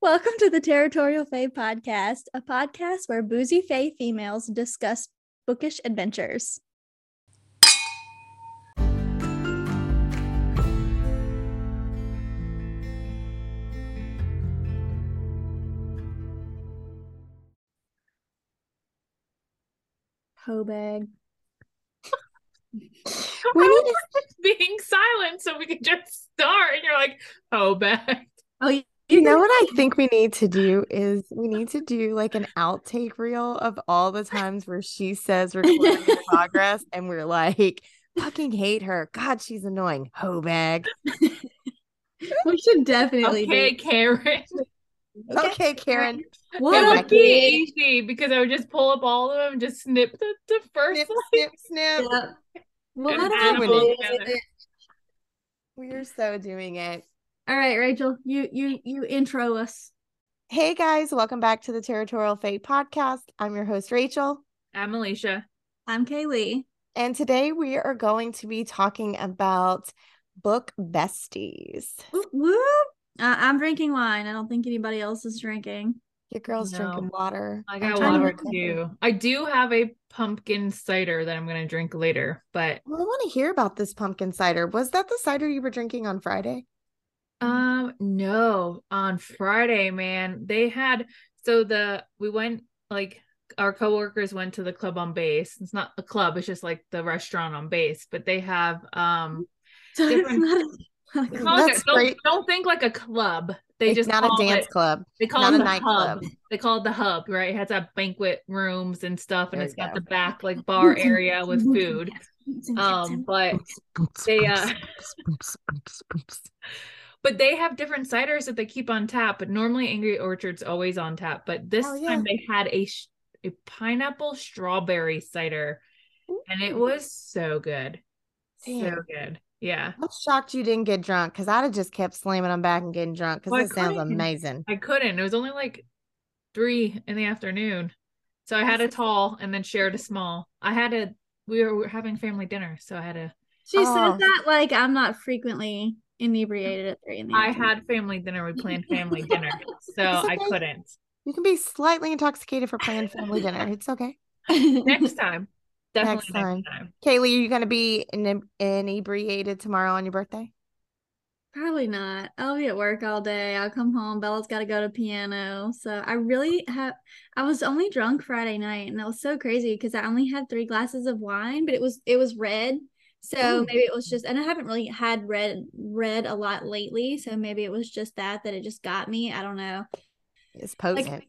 Welcome to the Territorial Fae podcast, a podcast where boozy Fae females discuss bookish adventures. Hobag. we need to- being silent so we can just start. And you're like, oh. Oh, you, You know what I think we need to do is we need to do like an outtake reel of all the times where she says recording in progress and we're like, fucking hate her. God, she's annoying. Ho bag. we should definitely Okay, do. Karen. Okay, Karen. What it would be easy because I would just pull up all of them just snip the, the first Snip, one. snip, snip. Yep. What And up, add 'em all bitch? together. We're so doing it. All right, Rachel, you you you intro us. Hey guys, welcome back to the Territorial Fae podcast. I'm your host, Rachel. I'm Alicia. I'm Kaylee. And today we are going to be talking about book besties. Whoop, whoop. Uh, I'm drinking wine. I don't think anybody else is drinking. Your girl's No. drinking water. I got trying to water too. I do have a pumpkin cider that I'm going to drink later, but Well, I want to hear about this pumpkin cider. Was that the cider you were drinking on Friday? Um, no, on Friday, man, they had so the we went like our coworkers went to the club on base. It's not a club, it's just like the restaurant on base, but they have um So it's Different- not a- like they a- call it- That's don't, great. don't think like a club. They it's just not a dance it, club. they call not it a the nightclub. hub. They call it the hub, right? It has that banquet rooms and stuff, and There it's you got go. the back like bar area with food. Um, but they uh but they have different ciders that they keep on tap but normally angry orchard's always on tap but this Oh, yeah. time they had a sh- a pineapple strawberry cider and it was so good. So good. Yeah. I'm shocked you didn't get drunk because I'd have just kept slamming them back and getting drunk because Well, this sounds amazing. i couldn't. It was only like three in the afternoon. So i had a tall and then shared a small. I had a we were, we were having family dinner so i had a She Oh. said that like I'm not frequently inebriated at three in the i had family dinner we planned family dinner so i couldn't You can be slightly intoxicated for planned family dinner. It's okay. next time definitely Next next time. time. Kaylee, are you going to be ine- inebriated tomorrow on your birthday? Probably not. I'll be at work all day. I'll come home. Bella's got to go to piano. So I really have. I was only drunk Friday night, and that was so crazy because I only had three glasses of wine, but it was it was red. So Ooh. maybe it was just, and I haven't really had read read a lot lately. So maybe it was just that that it just got me. I don't know. It's potent.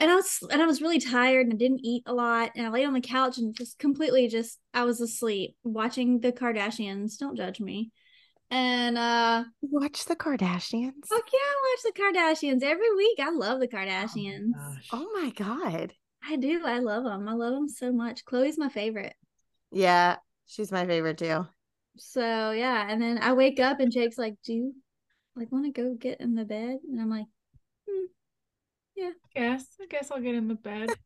And I was and I was really tired and I didn't eat a lot and I laid on the couch and just completely just I was asleep watching the Kardashians. Don't judge me. And uh Watch the Kardashians. Fuck yeah, I watch the Kardashians every week. I love the Kardashians. Gosh. Oh my God. I do. I love them. I love them so much. Chloe's my favorite. Yeah, she's my favorite too. So yeah, and then I wake up and Jake's like, "Do you like want to go get in the bed?" And I'm like, hmm. Yes, I guess I'll get in the bed.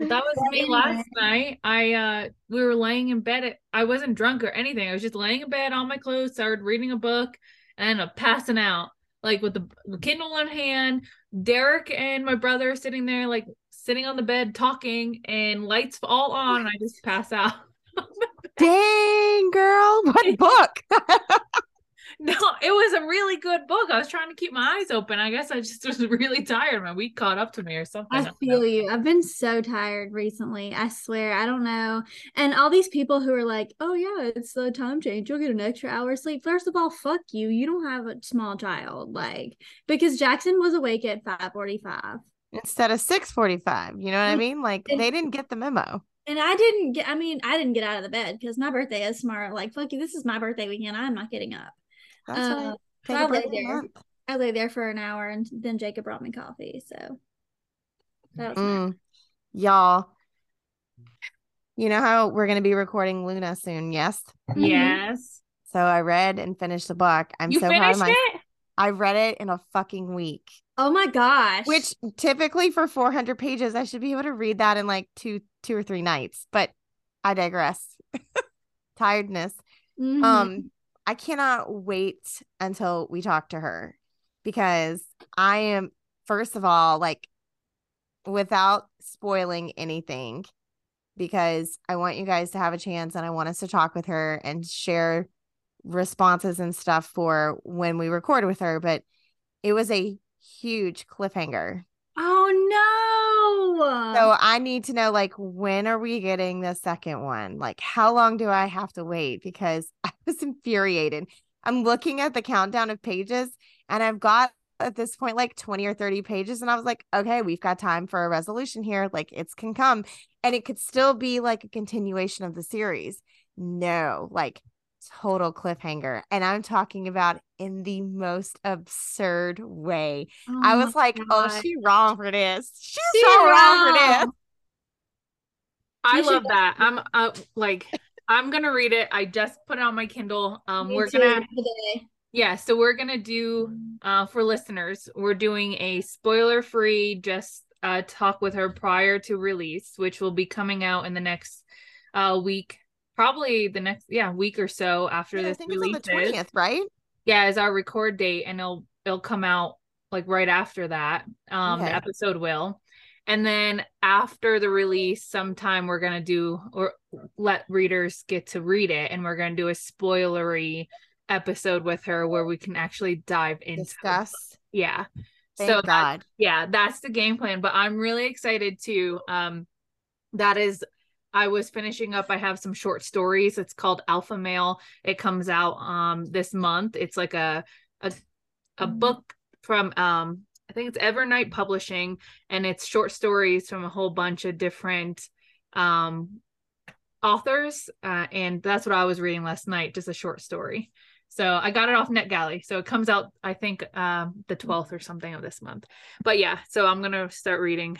That was me last night. I uh we were laying in bed. At, I wasn't drunk or anything. I was just laying in bed on my clothes, started reading a book, and uh, passing out, like with the, the Kindle in hand. Derek and my brother are sitting there, like sitting on the bed talking, and lights all on. And I just pass out. Dang, girl. What book? No, it was a really good book. I was trying to keep my eyes open. I guess I just was really tired. My week caught up to me or something. I feel you. I've been so tired recently. I swear. I don't know. And all these people who are like, "Oh yeah, it's the time change. You'll get an extra hour of sleep." First of all, fuck you. You don't have a small child, like because Jackson was awake at five forty-five. Instead of 645. You know what I Mm. mean? Like And- they didn't get the memo. And I didn't get, I mean, I didn't get out of the bed because my birthday is tomorrow. Like, fuck you, this is my birthday weekend. I'm not getting up. That's Uh, right. so Take I a break laid in a there. month. I lay there for an hour and then Jacob brought me coffee. So that was nice. Mm. Y'all, you know how we're going to be recording Luna soon, yes? Yes. So I read and finished the book. I'm you so proud of my it? I read it in a fucking week. Oh my gosh. Which typically for 400 pages, I should be able to read that in like two, two or three nights. But I digress. Tiredness. Mhm. Um, I cannot wait until we talk to her because I am first of all like without spoiling anything because I want you guys to have a chance and I want us to talk with her and share responses and stuff for when we record with her but it was a huge cliffhanger. Oh no. so i need to know like when are we getting the second one? Like how long do i have to wait? Because i was infuriated. I'm looking at the countdown of pages and i've got at this point like 20 or 30 pages and i was like okay we've got time for a resolution here. Like it's can come. And it could still be like a continuation of the series. No like total cliffhanger and i'm talking about in the most absurd way Oh i was like oh God. she wrong for this she's She so wrong for this. I love that. I'm uh, like I'm gonna read it. I just put it on my Kindle. Um, Me we're too, gonna today. yeah. So we're gonna do uh for listeners. We're doing a spoiler free just uh talk with her prior to release, which will be coming out in the next uh week, probably the next yeah week or so after Yeah, i this think it's on the 20th right? Yeah is our record date and it'll it'll come out like right after that um the episode will. And then after the release sometime we're gonna do or let readers get to read it and we're gonna do a spoilery episode with her where we can actually dive into discuss? Yeah. Thank so that- god. yeah that's the game plan but i'm really excited too um that is i was finishing up i have some short stories. It's called alpha male. It comes out um this month. It's like a a, a book from um i think it's evernight publishing and it's short stories from a whole bunch of different um authors uh, and that's what i was reading last night just a short story. So i got it off netgalley. So it comes out i think um the 12th or something of this month. But yeah so i'm gonna start reading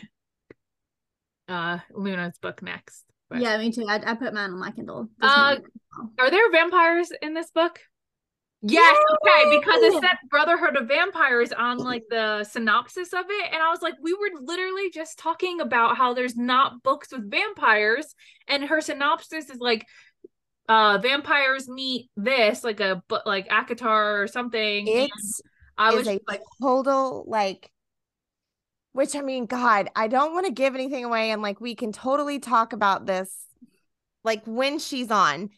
uh luna's book next But- Yeah, me too. I, I put mine on my Kindle. Uh, morning. are there vampires in this book yes okay because it said brotherhood of vampires on like the synopsis of it and i was like we were literally just talking about how there's not books with vampires and her synopsis is like uh vampires meet this like a but like ACOTAR or something and it's i is was a like total like which i mean god i don't want to give anything away and like we can totally talk about this like when she's on.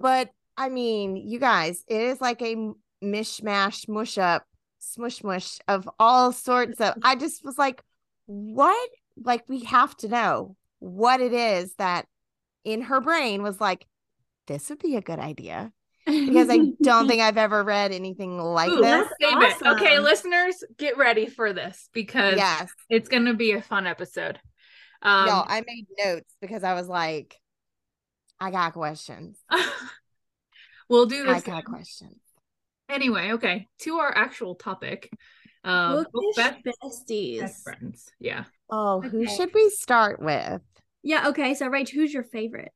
But i mean you guys it is like a mishmash mush up smush mush of all sorts of i just was like what? Like we have to know what it is that in her brain was like this would be a good idea because i don't think i've ever read anything like Ooh, this let's save it. Okay, listeners, get ready for this because yes it's gonna be a fun episode. Um, Y'all, I made notes because I was like, I got questions. we'll do this. I this got questions. anyway. Okay, to our actual topic. Um, Bookish best, besties. best friends. Yeah. Oh, who should we start with? Yeah. Okay. So, Rach, who's your favorite?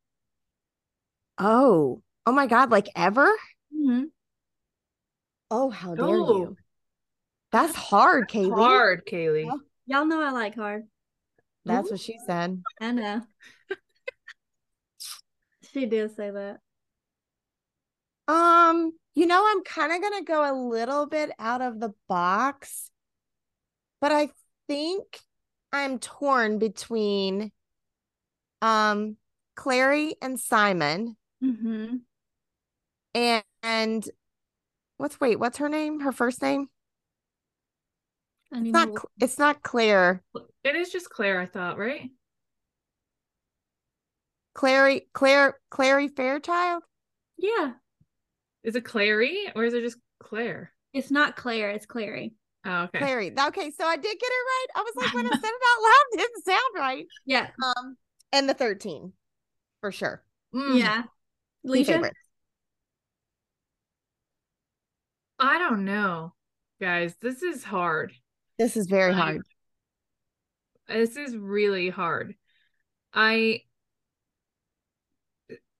Oh, oh my God, like ever? Mm-hmm. Oh, how dare Oh. you? That's hard, Kaylee. Hard, Kaylee. Oh. Y'all know I like hard. That's what she said. I know. she did say that. Um, you know, I'm kind of gonna go a little bit out of the box, but I think I'm torn between um Clary and Simon Mm-hmm. And, and what's wait, what's her name? Her first name? It's not Cl- it's not Claire. It is just Claire, I thought, right? Clary Claire Clary Fairchild? Yeah. Is it Clary or is it just Claire? It's not Claire. It's Clary. Oh, okay. Clary. Okay, so I did get it right. I was like, when I said it out loud, it didn't sound right. Yeah. Um, and the 13 for sure. Mm, Yeah. Two Leisha. I don't know, guys. This is hard. This is very Like, hard. This is really hard. I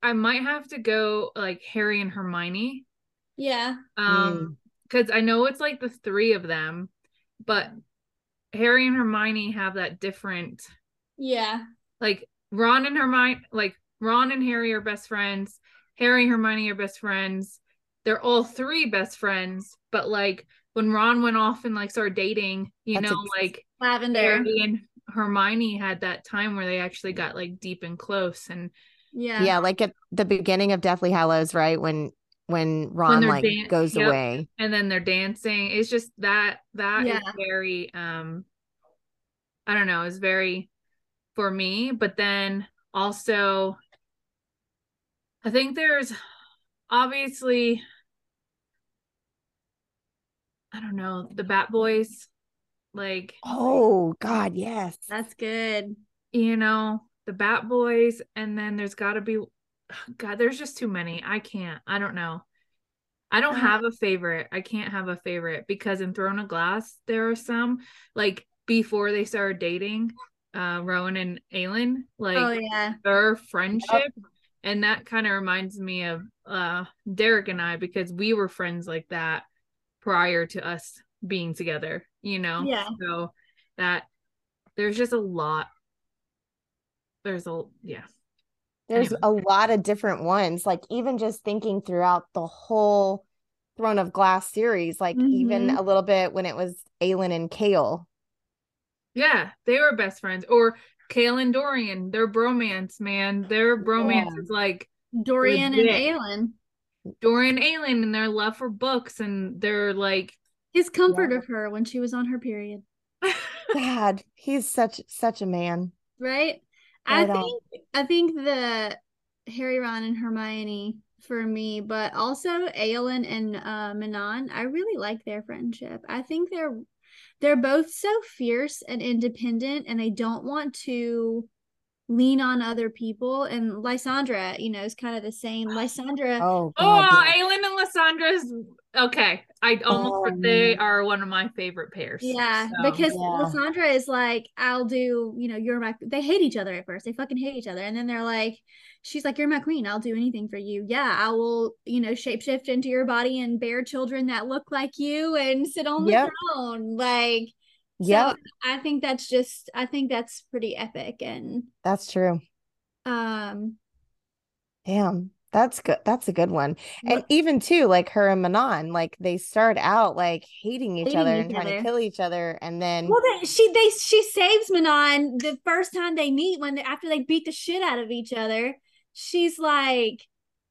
I might have to go like Harry and Hermione. Yeah. Um because I know it's like the three of them, but Harry and Hermione have that different Yeah. like Ron and Hermione like Ron and Harry are best friends. Harry and Hermione are best friends. They're all three best friends, but like when Ron went off and like started dating, you That's know, ex- like Lavender. Harry and Hermione had that time where they actually got like deep and close and Yeah. Yeah, like at the beginning of Deathly Hallows, right? When when Ron they're like dan- goes yep. away. and then they're dancing. It's just that that is Yeah. very um I don't know, it's very for me, but then also I think there's obviously I don't know, the Bat Boys like Oh God, yes. That's good. you know, the Bat Boys, and then there's got to be, God, there's just too many. I can't. I don't know. I don't have a favorite. I can't have a favorite because in Throne of Glass, there are some like before they started dating, uh, Rowan and Aelin, like oh yeah. their friendship. And that kind of reminds me of uh Derek and I because we were friends like that prior to us being together, you know? Yeah. So that there's just a lot. There's a yeah. There's Anyway. a lot of different ones. Like even just thinking throughout the whole Throne of Glass series, like even Mhm. a little bit when it was Aelin and Chaol. Yeah, they were best friends. Or Chaol and Dorian, their bromance, man. Their bromance Yeah. is like Dorian and Legit. Aelin. Dorian Aelin and their love for books and they're like His comfort Yeah. of her when she was on her period. God, he's such such a man. Right? I Right on. think I think the Harry, Ron, and Hermione for me, but also Aelin and uh Manon, I really like their friendship. I think they're they're both so fierce and independent and they don't want to lean on other people. And Lysandra, you know, is kind of the same. Lysandra Oh Oh, yeah. Aelin and Lysandra's okay. I almost Oh, they are one of my favorite pairs. Yeah, So, because Yeah. Lysandra is like, I'll do, you know, you're my. They hate each other at first. They fucking hate each other, and then they're like, she's like, you're my queen. I'll do anything for you. Yeah, I will, you know, shapeshift into your body and bear children that look like you and sit on the Yep. throne. Like, Yep, so I think that's just, I think that's pretty epic, and that's true. um, Damn, that's good. That's a good one. And even too, like her and Manon, like they start out like hating each Hating other each and trying other. to kill each other, and then well, they, she they she saves Manon the first time they meet when they, after they beat the shit out of each other. She's like,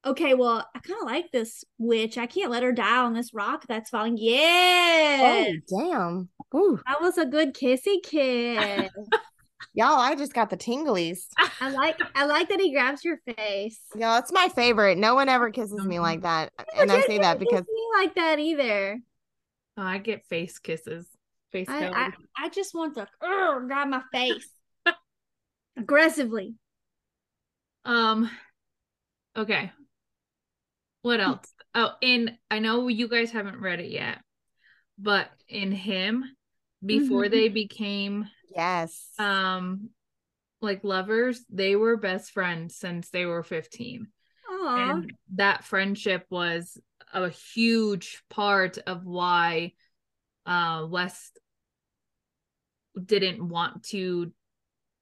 okay, well, I kind of like this witch. I can't let her die on this rock that's falling. Yeah, oh damn, Ooh, that was a good kissy kiss. y'all, I just got the tinglies. I like I like that he grabs your face. Y'all, it's my favorite. No one ever kisses me like that, But and I say that can't kiss because me like that either. Oh, I get face kisses. Face I. I I just want to "Urgh," grab my face aggressively. Um okay. What else? Oh, and I know you guys haven't read it yet, but in him before Mhm. they became yes, um like lovers, they were best friends since they were 15. Aw. And that friendship was a huge part of why uh West didn't want to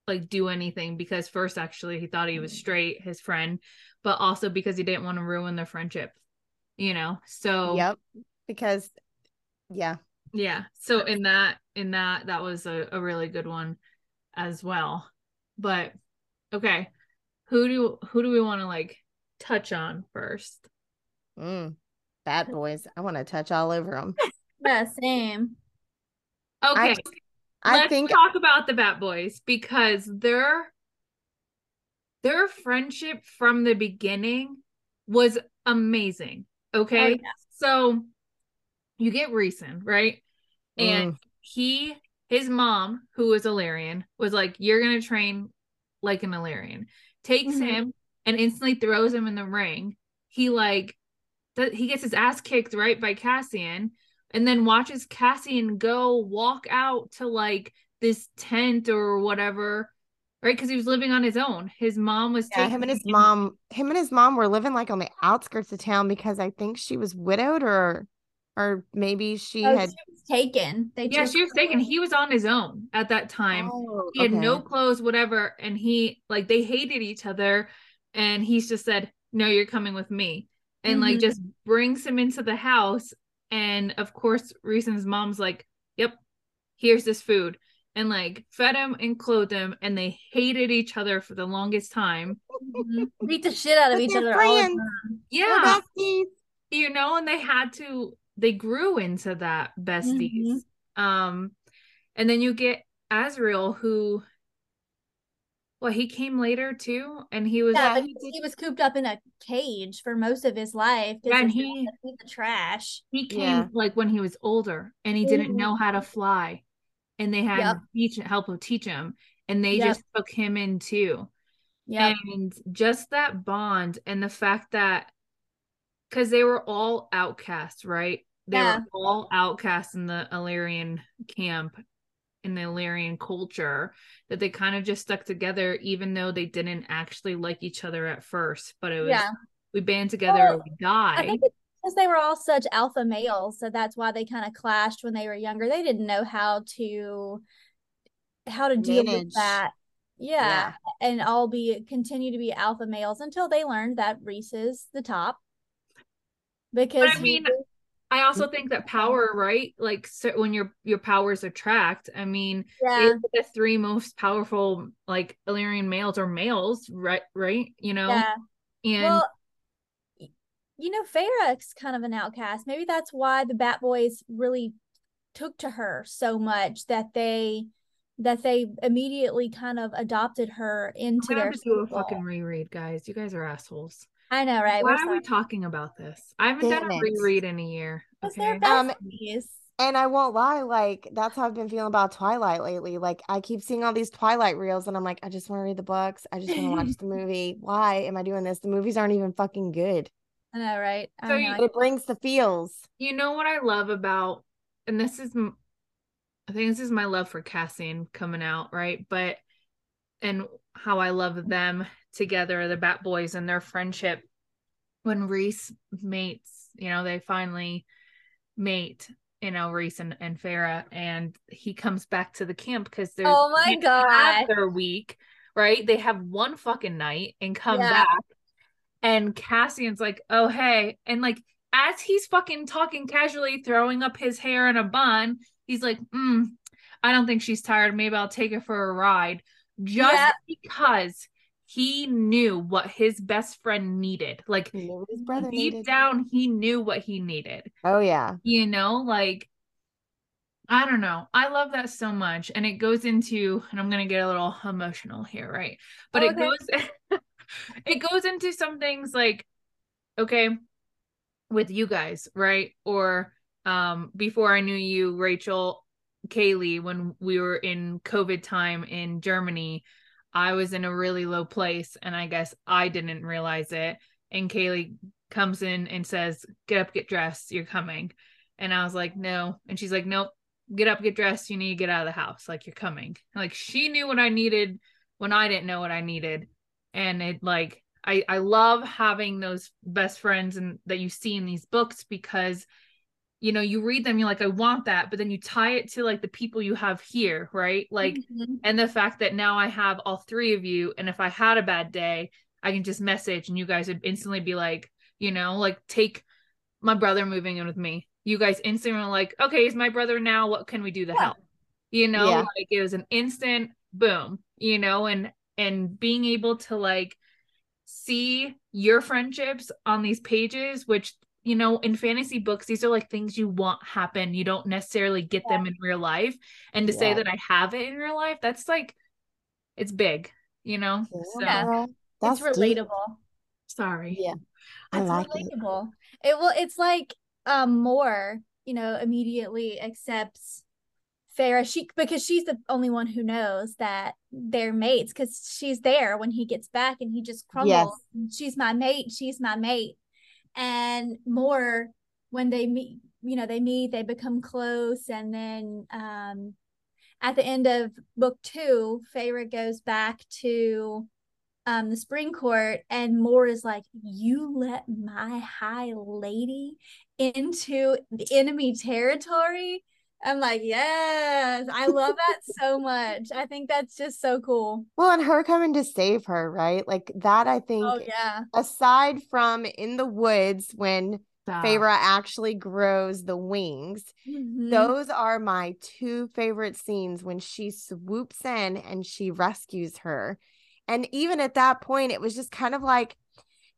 like do anything because first actually he thought he was straight his friend but also because he didn't want to ruin their friendship you know so yep, because yeah, yeah. So in that in that that was a, a really good one as well. But okay. Who do who do we want to like touch on first? Mm, bad boys. I want to touch all over them. Yeah, same. okay. I let's think talk about the bat boys because their their friendship from the beginning was amazing. Okay? Oh, yeah. so you get Rhysand, right? And Mm, he his mom who was Illyrian was like you're gonna train like an Illyrian takes Mhm. him and instantly throws him in the ring. He like th- he gets his ass kicked right by Cassian and then watches Cassian go walk out to like this tent or whatever right? Because he was living on his own. His mom was yeah, him and his mom, him and his mom were living like on the outskirts of town because I think she was widowed or, or maybe she Oh, had. she was taken. They yeah she was her. taken he was on his own at that time Oh, he had no clothes whatever and he like they hated each other and he's just said no you're coming with me and like Mhm. just brings him into the house And of course, Rhysand's mom's like, Yep, here's this food. And like fed him and clothed him, and they hated each other for the longest time. Mhm. Beat the shit out of each they're other all the time. Yeah. You know and they had to they grew into that besties um and then you get Azriel who well he came later too and he was Yeah, Yeah, but he he, was cooped up in a cage for most of his life. Yeah, and his he- had to the trash. he came Yeah. like when he was older and he didn't know how to fly and they had Yep. teach help him teach him and they Yep. just took him in too Yeah, and just that bond and the fact that because they were all outcasts right they Yeah. were all outcasts in the illyrian camp in the illyrian culture that they kind of just stuck together even though they didn't actually like each other at first but it was yeah. we band together or Well, we I die think because they were all such alpha males, so that's why they kind of clashed when they were younger. They didn't know how to how to deal Manage. with that. Yeah, and all be continue to be alpha males until they learned that Rhys is the top. Because I mean, I also think that power, right? Like so when your your powers attract. I mean, yeah, the three most powerful like Illyrian males are males, right? Right? You know, yeah. and Well, you know, Feyre's kind of an outcast. Maybe that's why the Bat Boys really took to her so much that they that they immediately kind of adopted her into their do a fucking reread, guys. You guys are assholes. I know, right? Why We're are sorry. we talking about this? I haven't done a it. reread in a year. Because Okay. they're Um. And I won't lie, like that's how I've been feeling about Twilight lately. Like I keep seeing all these Twilight reels and I'm like, I just want to read the books. I just want to watch the movie. Why am I doing this? The movies aren't even fucking good. I know, right? I So know. you- it brings the feels. You know what I love about, and this is, I think this is my love for Cassian coming out, right? But, and how I love them together, the Bat Boys and their friendship. When Rhys mates, you know, they finally mate, you know, Rhys and, and Feyre, and he comes back to the camp because they're Oh my God. their week, right? They have one fucking night and come Yeah. back. And Cassian's like, oh, hey. And like, as he's fucking talking casually, throwing up his hair in a bun, he's like, mm, I don't think she's tired. Maybe I'll take her for a ride. Just Yeah. because he knew what his best friend needed. Like, He knew what his brother deep needed. down, he knew what he needed. Oh yeah. You know, like, I don't know. I love that so much. And it goes into, and I'm going to get a little emotional here, right? But it Okay. goes, it goes into some things like, okay, with you guys, right? Or um before I knew you, Rachel, Kaylee, when we were in COVID time in Germany, I was in a really low place and I guess I didn't realize it. And Kaylee comes in and says, Get up, get dressed, you're coming. And I was like, No. And she's like, Nope, get up, get dressed, you need to get out of the house, like you're coming. Like she knew what I needed when I didn't know what I needed. And it like I I love having those best friends and that you see in these books because you know you read them you're like I want that but then you tie it to like the people you have here right like Mhm. and the fact that now I have all three of you and if I had a bad day I can just message and you guys would instantly be like you know like take my brother moving in with me you guys instantly were like okay he's my brother now what can we do to Yeah. help you know Yeah. like it was an instant boom you know and and being able to like see your friendships on these pages which you know in fantasy books these are like things you want happen you don't necessarily get them in real life and to say that i have it in real life that's like it's big you know so Yeah. girl, It's that's deep. relatable. sorry Yeah. I it's like it. relatable. It will. It's like um more. You know, immediately accepts Feyre. She because she's the only one who knows that they're mates because she's there when he gets back and he just crumbles. She's my mate. She's my mate. And more when they meet. You know, they meet. They become close, and then um at the end of book two, Feyre goes back to um the spring court and Mor is like, You let my high lady into the enemy territory. I'm like, yes, I love that so much. I think that's just so cool. Well, and her coming to save her, right? Like that I think Oh yeah. aside from in the woods when Stop. Feyre actually grows the wings. Mhm. Those are my two favorite scenes when she swoops in and she rescues her. And even at that point, it was just kind of like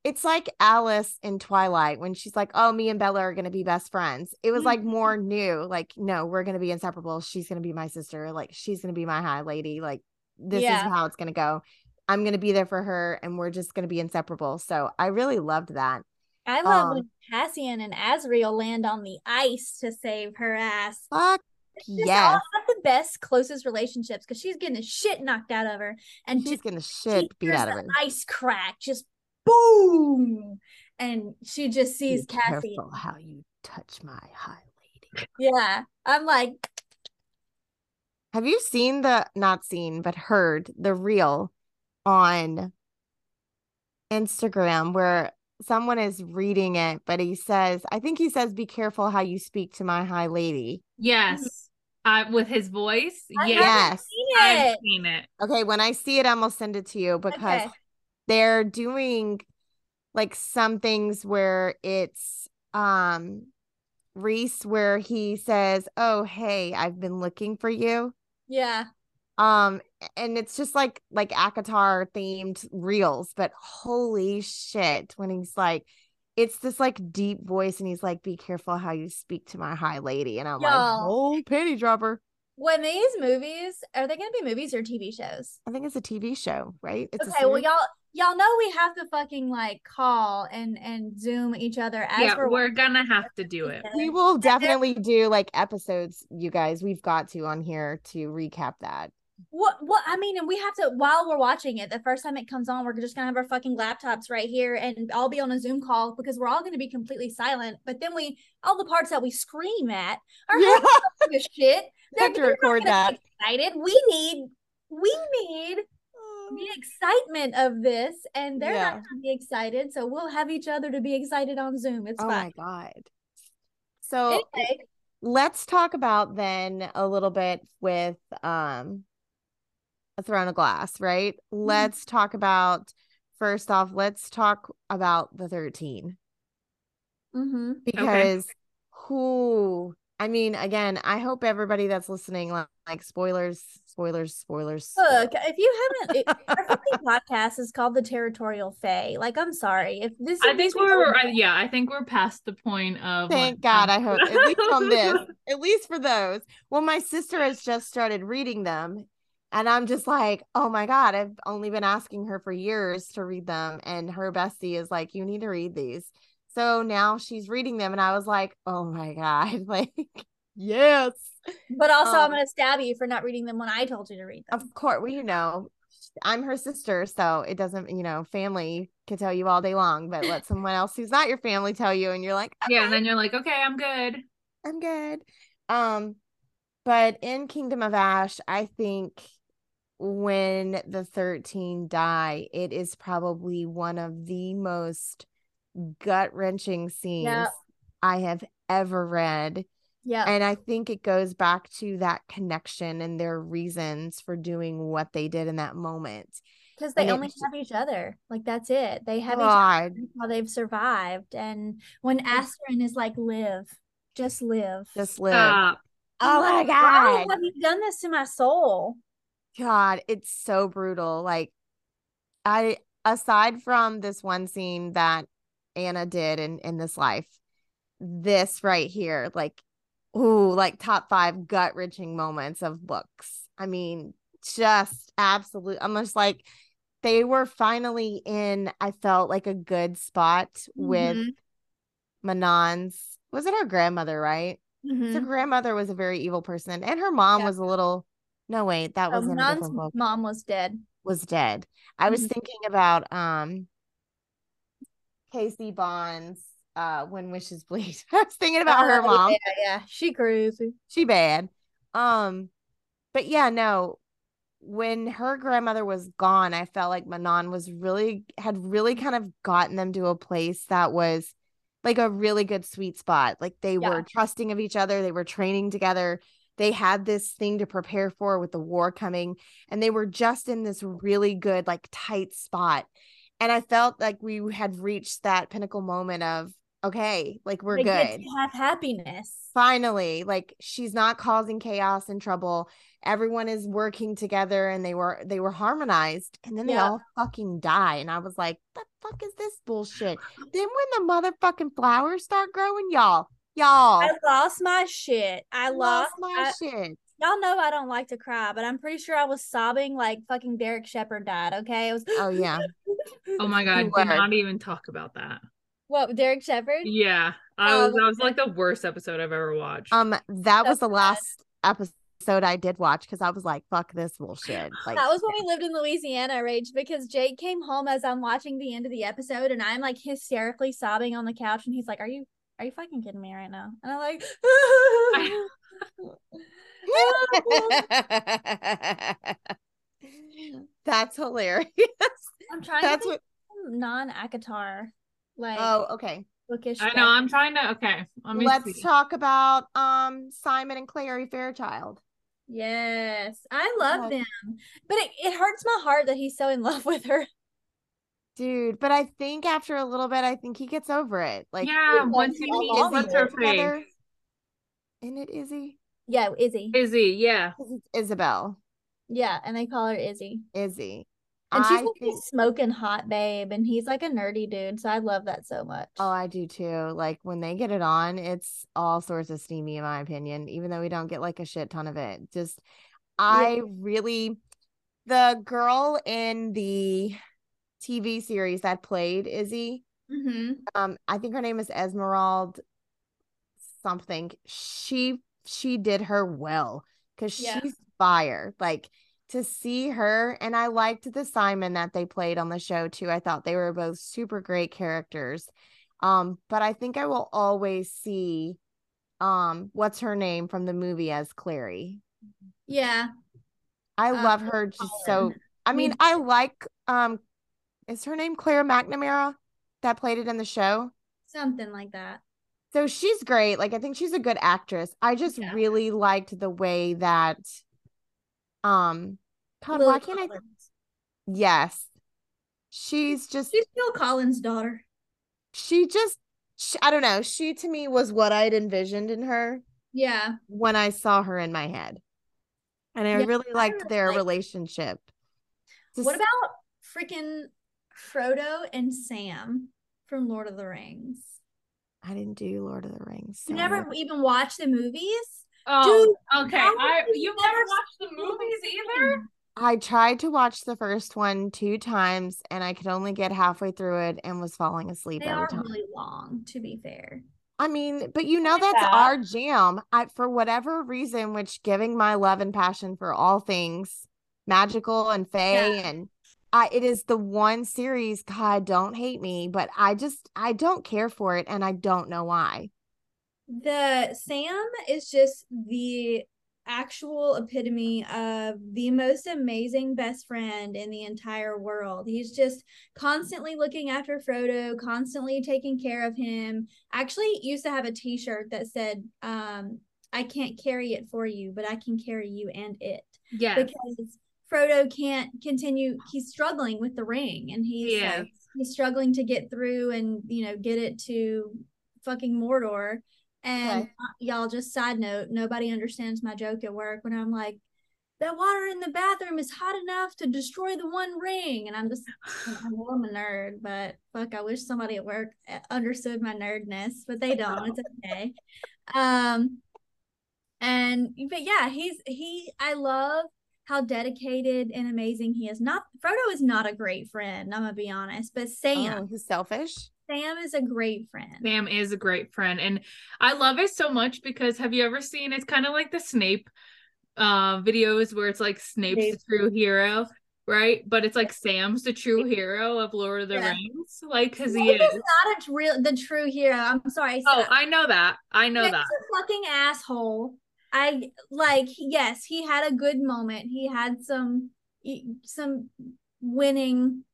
it's like Alice in Twilight when she's like, Oh, me and Bella are gonna be best friends. It was like Mhm. more new, like, no, we're gonna be inseparable. She's gonna be my sister, like she's gonna be my high lady. Like, this Yeah. is how it's gonna go. I'm gonna be there for her and we're just gonna be inseparable. So I really loved that. I love um, when Cassian and Azriel land on the ice to save her ass. Fuck Just all yes. have the best, closest relationships because she's getting the shit knocked out of her, and She's just getting the shit beat out of her. ice crack, just boom, and she just Be sees Cassian. careful how you touch my high lady. Yeah, I'm like, Have you seen the not seen but heard the reel on Instagram where someone is reading it, but he says, I think he says, be careful how you speak to my high lady. Yes. Uh, with his voice. I yes. Yes. seen I've seen it. Okay, when I see it, I'm gonna send it to you because Okay. They're doing like some things where it's um Rhys where he says, Oh, hey, I've been looking for you. Yeah, Um, and it's just like like ACOTAR themed reels, but holy shit, when he's like, it's this like deep voice, and he's like, "Be careful how you speak to my high lady," and I'm like. "Oh, penny dropper." when these movies are they going to be movies or TV shows? I think it's a TV show, right? It's a okay, well y'all y'all know we have to fucking like call and and zoom each other as yeah, we're, we're gonna have to do it. we will definitely do like episodes, you guys. We've got to on here to recap that. What what I mean, and we have to while we're watching it, the first time it comes on, we're just gonna have our fucking laptops right here and I'll be on a Zoom call because we're all gonna be completely silent. But then we all the parts that we scream at are Yeah. yeah. shit. Have to they're not record gonna that. Excited. We need we need the excitement of this, and they're Yeah. not gonna be excited. So we'll have each other to be excited on Zoom. It's Oh fine. my god. So Anyway, let's talk about then a little bit with um a throne of glass right Mm-hmm. let's talk about first off let's talk about the 13 mm-hmm. because who i mean again i hope everybody that's listening like, like spoilers spoilers spoilers Look, if you haven't, it, our podcast is called the Territorial Fae. Like, I'm sorry if this. I think we're I, yeah, I think we're past the point of Thank like, God. I hope, at least on this, at least for those. Well, my sister has just started reading them. And I'm just like, oh my God, I've only been asking her for years to read them. And her bestie is like, you need to read these. So now she's reading them. And I was like, oh my God, like, yes. But also, I'm Um, gonna stab you for not reading them when I told you to read them. Of course, well, you know, I'm her sister. So it doesn't, you know, family can tell you all day long, but let someone else who's not your family tell you. And you're like, Yeah, and then you're like, okay, I'm good. I'm good. Um, but in Kingdom of Ash, I think when the 13 die, it is probably one of the most gut wrenching scenes Yep. I have ever read. Yeah, And I think it goes back to that connection and their reasons for doing what they did in that moment. because they and only was- have each other. Like that's it. They have each other. God, That's how they've survived. And when Asterin is like, "Live, just live." just live. Stop. Oh my Why God. have you done this to my soul? God, it's so brutal. Like, I aside from this one scene that Anna did in in this life, this right here, like, ooh, like top five gut wrenching moments of books. I mean, just absolute. Almost like they were finally in. I felt like a good spot with Mhm. Manon's. Was it her grandmother? Right. So Mhm. grandmother was a very evil person, and her mom Yeah. was a little. No, wait, that was book. mom was dead. Was dead. I was Mhm. thinking about um Casey Bonds uh when wishes bleed. I was thinking about her Oh, mom. Yeah, yeah, she crazy. She bad. Um, but yeah, no. When her grandmother was gone, I felt like Manon was really had really kind of gotten them to a place that was like a really good sweet spot. Like they Yeah. were trusting of each other, they were training together. They had this thing to prepare for with the war coming, and they were just in this really good, like tight spot. And I felt like we had reached that pinnacle moment of okay, like we're They good. have happiness. Finally, like she's not causing chaos and trouble. Everyone is working together and they were they were harmonized and then they all fucking die. And I was like, the fuck is this bullshit? Then when the motherfucking flowers start growing, y'all, y'all I lost my shit. I lost my I- shit. Y'all know I don't like to cry, but I'm pretty sure I was sobbing like fucking Derek Shepherd died. Okay, it was. Oh yeah. Oh my god, Do not even talk about that. What Derek Shepherd? Yeah. I Oh, was that was like the worst episode I've ever watched. Um, that So was the sad. last episode I did watch because I was like, fuck this bullshit. Like That was when we lived in Louisiana, Rage, because Jake came home as I'm watching the end of the episode, and I'm like hysterically sobbing on the couch, and he's like, "Are you, are you fucking kidding me right now?" And I'm like, That's hilarious. I'm trying That's to what think non ACOTAR, like oh okay. bookish. I know, I'm trying to okay. Let me Let's see. talk about um Simon and Clary Fairchild. Yes, I love Okay. them, but it, it hurts my heart that he's so in love with her. Dude, but I think after a little bit, I think he gets over it. Like yeah, once he how meets long what's her face? together. Isn't it Izzy? Yeah, Izzy. Izzy, yeah. it's Isabel. Yeah, and they call her Izzy, Izzy. and she's I like think- a smoking hot babe, and he's like a nerdy dude. So I love that so much. Oh, I do too. Like when they get it on, it's all sorts of steamy, in my opinion, even though we don't get like a shit ton of it. Just, I really, the girl in the TV series that played Izzy, hmm um, I think her name is Esmeralda something. She she did her well because Yeah. she's fire. Like to see her, and I liked the Simon that they played on the show too. I thought they were both super great characters. Um, but I think I will always see um what's her name from the movie as Clary. Yeah, I Uh, love her just so I mean, I like um is her name Claire McNamara that played it in the show? something like that. So she's great. Like I think she's a good actress. I just Yeah. really liked the way that um God, Lily why can't I yes. She's just She's Phil Collins' daughter. she just sh I don't know. She to me was what I'd envisioned in her Yeah, when I saw her in my head. And I Yeah, really liked really their like- relationship. What about freaking Frodo and Sam from Lord of the Rings? I didn't do Lord of the Rings. You so- never even watched the movies? Oh, okay. I you you've never never watched the movies either? I tried to watch the first one two times and I could only get halfway through it and was falling asleep They every are time. really long, to be fair. I mean, but you know that's that. our jam. I for whatever reason, which giving my love and passion for all things magical and fae Yeah. and I it is the one series, God, don't hate me, but I just I don't care for it and I don't know why. The Sam is just the actual epitome of the most amazing best friend in the entire world. He's just constantly looking after Frodo, constantly taking care of him. Actually used to have a t-shirt that said um I can't carry it for you, but I can carry you and it. Yeah. Because Frodo can't continue he's struggling with the ring and he's He like he's struggling to get through and you know get it to fucking Mordor. And Okay. y'all just side note, nobody understands my joke at work when I'm like, that water in the bathroom is hot enough to destroy the one ring. And I'm just I know I'm a nerd, but fuck, I wish somebody at work uh, understood my nerdness, but they don't. It's okay. Um and but yeah, he's he I love how dedicated and amazing he is. Not Frodo is not a great friend, I'm gonna be honest, but Sam, Oh, he's selfish. Sam is a great friend. Sam is a great friend. And I love it so much because have you ever seen it's kind of like the Snape uh videos where it's like Snape's Snape. the true hero, right? But it's like Sam's the true hero of Lord of the Yeah. Rings. Like cause he is. is not a real the true hero. I'm sorry. Oh, I know that. I know Snape's that. a fucking asshole. I like yes, he had a good moment. He had some some winning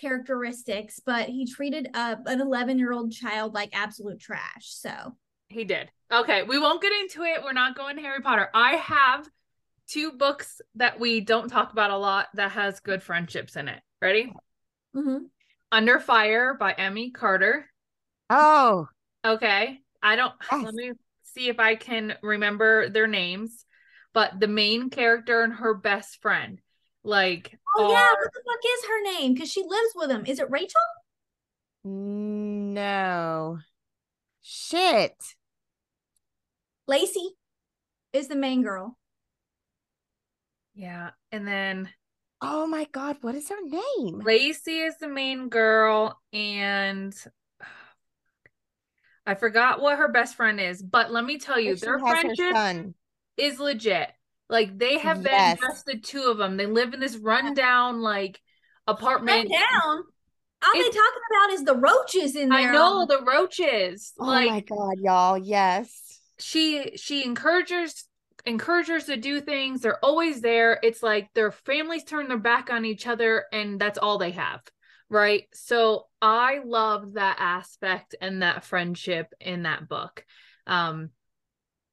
characteristics, but he treated uh, an 11 year old child like absolute trash. So He did. Okay, we won't get into it. We're not going Harry Potter. I have two books that we don't talk about a lot that has good friendships in it. Ready? mhm. Under Fire by Emmy Carter. Oh, Okay. I don't Yes. let me see if I can remember their names. But the main character and her best friend, like Oh yeah, are- what the fuck is her name? Because she lives with him. Is it Rachel? No. Shit. Lacey is the main girl. yeah, and then Oh my god, what is her name? Lacey is the main girl, and I forgot what her best friend is. But let me tell you, their has her friendship is legit. Like they have Yes. been just the two of them. They live in this rundown like Run apartment. down. All they It's- talking about is the roaches in there. I know the roaches. Oh like my god, y'all. Yes. she she encourages encourages to do things. They're always there. It's like their families turn their back on each other and that's all they have. Right. So I love that aspect and that friendship in that book. Um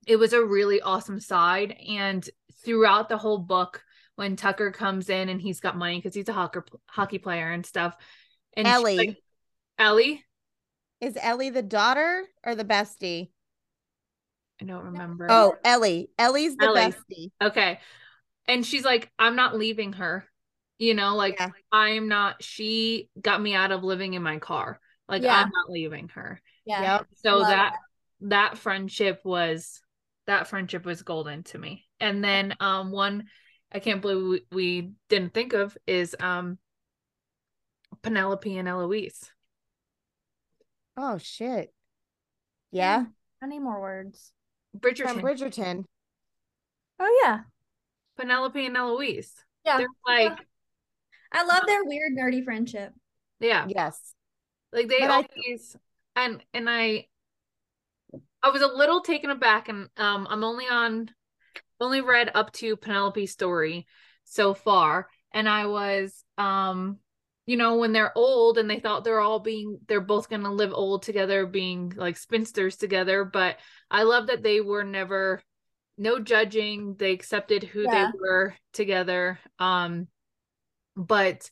it was a really awesome side and throughout the whole book when Tucker comes in and he's got money because he's a hockey hockey player and stuff. And Ellie. like, Ellie? Is Ellie the daughter or the bestie? I don't remember. Oh, Ellie. Ellie's the Ellie. bestie. Okay. And she's like, I'm not leaving her. You know, like Yeah. I am not, she got me out of living in my car. Like Yeah. I'm not leaving her. Yeah. Yep. So Love that that friendship was that friendship was golden to me. And then um one I can't believe we, we didn't think of is um Penelope and Eloise. Oh shit. Yeah. Any more words. Bridgerton. From Bridgerton. Oh yeah. Penelope and Eloise. Yeah. They're like, I love their weird nerdy friendship. yeah. Yes. Like they But I- always and and I I was a little taken aback and um I'm only on only read up to Penelope's story so far and I was um you know when they're old and they thought they're all being they're both going to live old together being like spinsters together but I love that they were never no judging they accepted who Yeah. they were together um but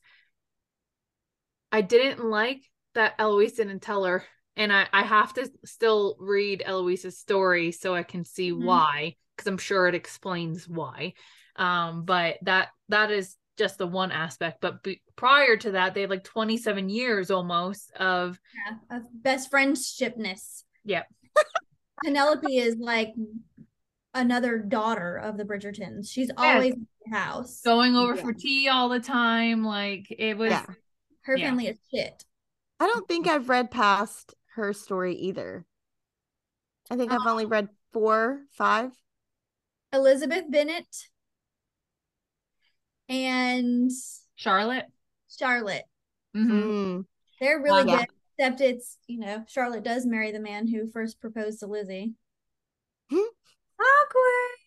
I didn't like that Eloise didn't tell her. And I, I have to still read Eloise's story so I can see Mhm. why, because I'm sure it explains why. Um, but that that is just the one aspect. But be, prior to that, they had like 27 years almost of Yeah. Of best friendshipness. Yeah. Penelope is like another daughter of the Bridgertons. She's always in the house. going over Yeah. for tea all the time. Like it was Yeah. Her yeah. family is shit. I don't think I've read past her story either. I think I've only read four, five. Elizabeth Bennett and Charlotte. Charlotte. Mhm. Mm. They're really Um, yeah. good. Except it's, you know, Charlotte does marry the man who first proposed to Lizzie. Hmm. Awkward.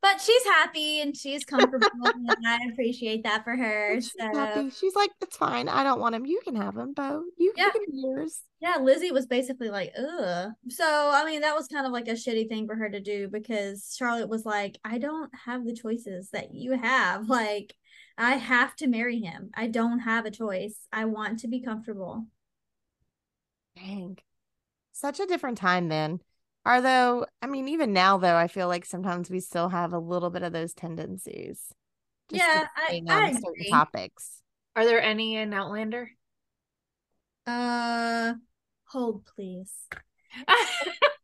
But she's happy and she's comfortable. and I appreciate that for her. And she's So happy. She's like, it's fine. I don't want him. You can have him, Bo. You, Yeah. can yours. yeah, Lizzie was basically like, ugh. So I mean, that was kind of like a shitty thing for her to do because Charlotte was like, I don't have the choices that you have. Like, I have to marry him. I don't have a choice. I want to be comfortable. Dang. Such a different time then. Are though, I mean, even now though, I feel like sometimes we still have a little bit of those tendencies. just Yeah, I- depending I on certain agree. topics. Are there any in Outlander? Uh, hold please.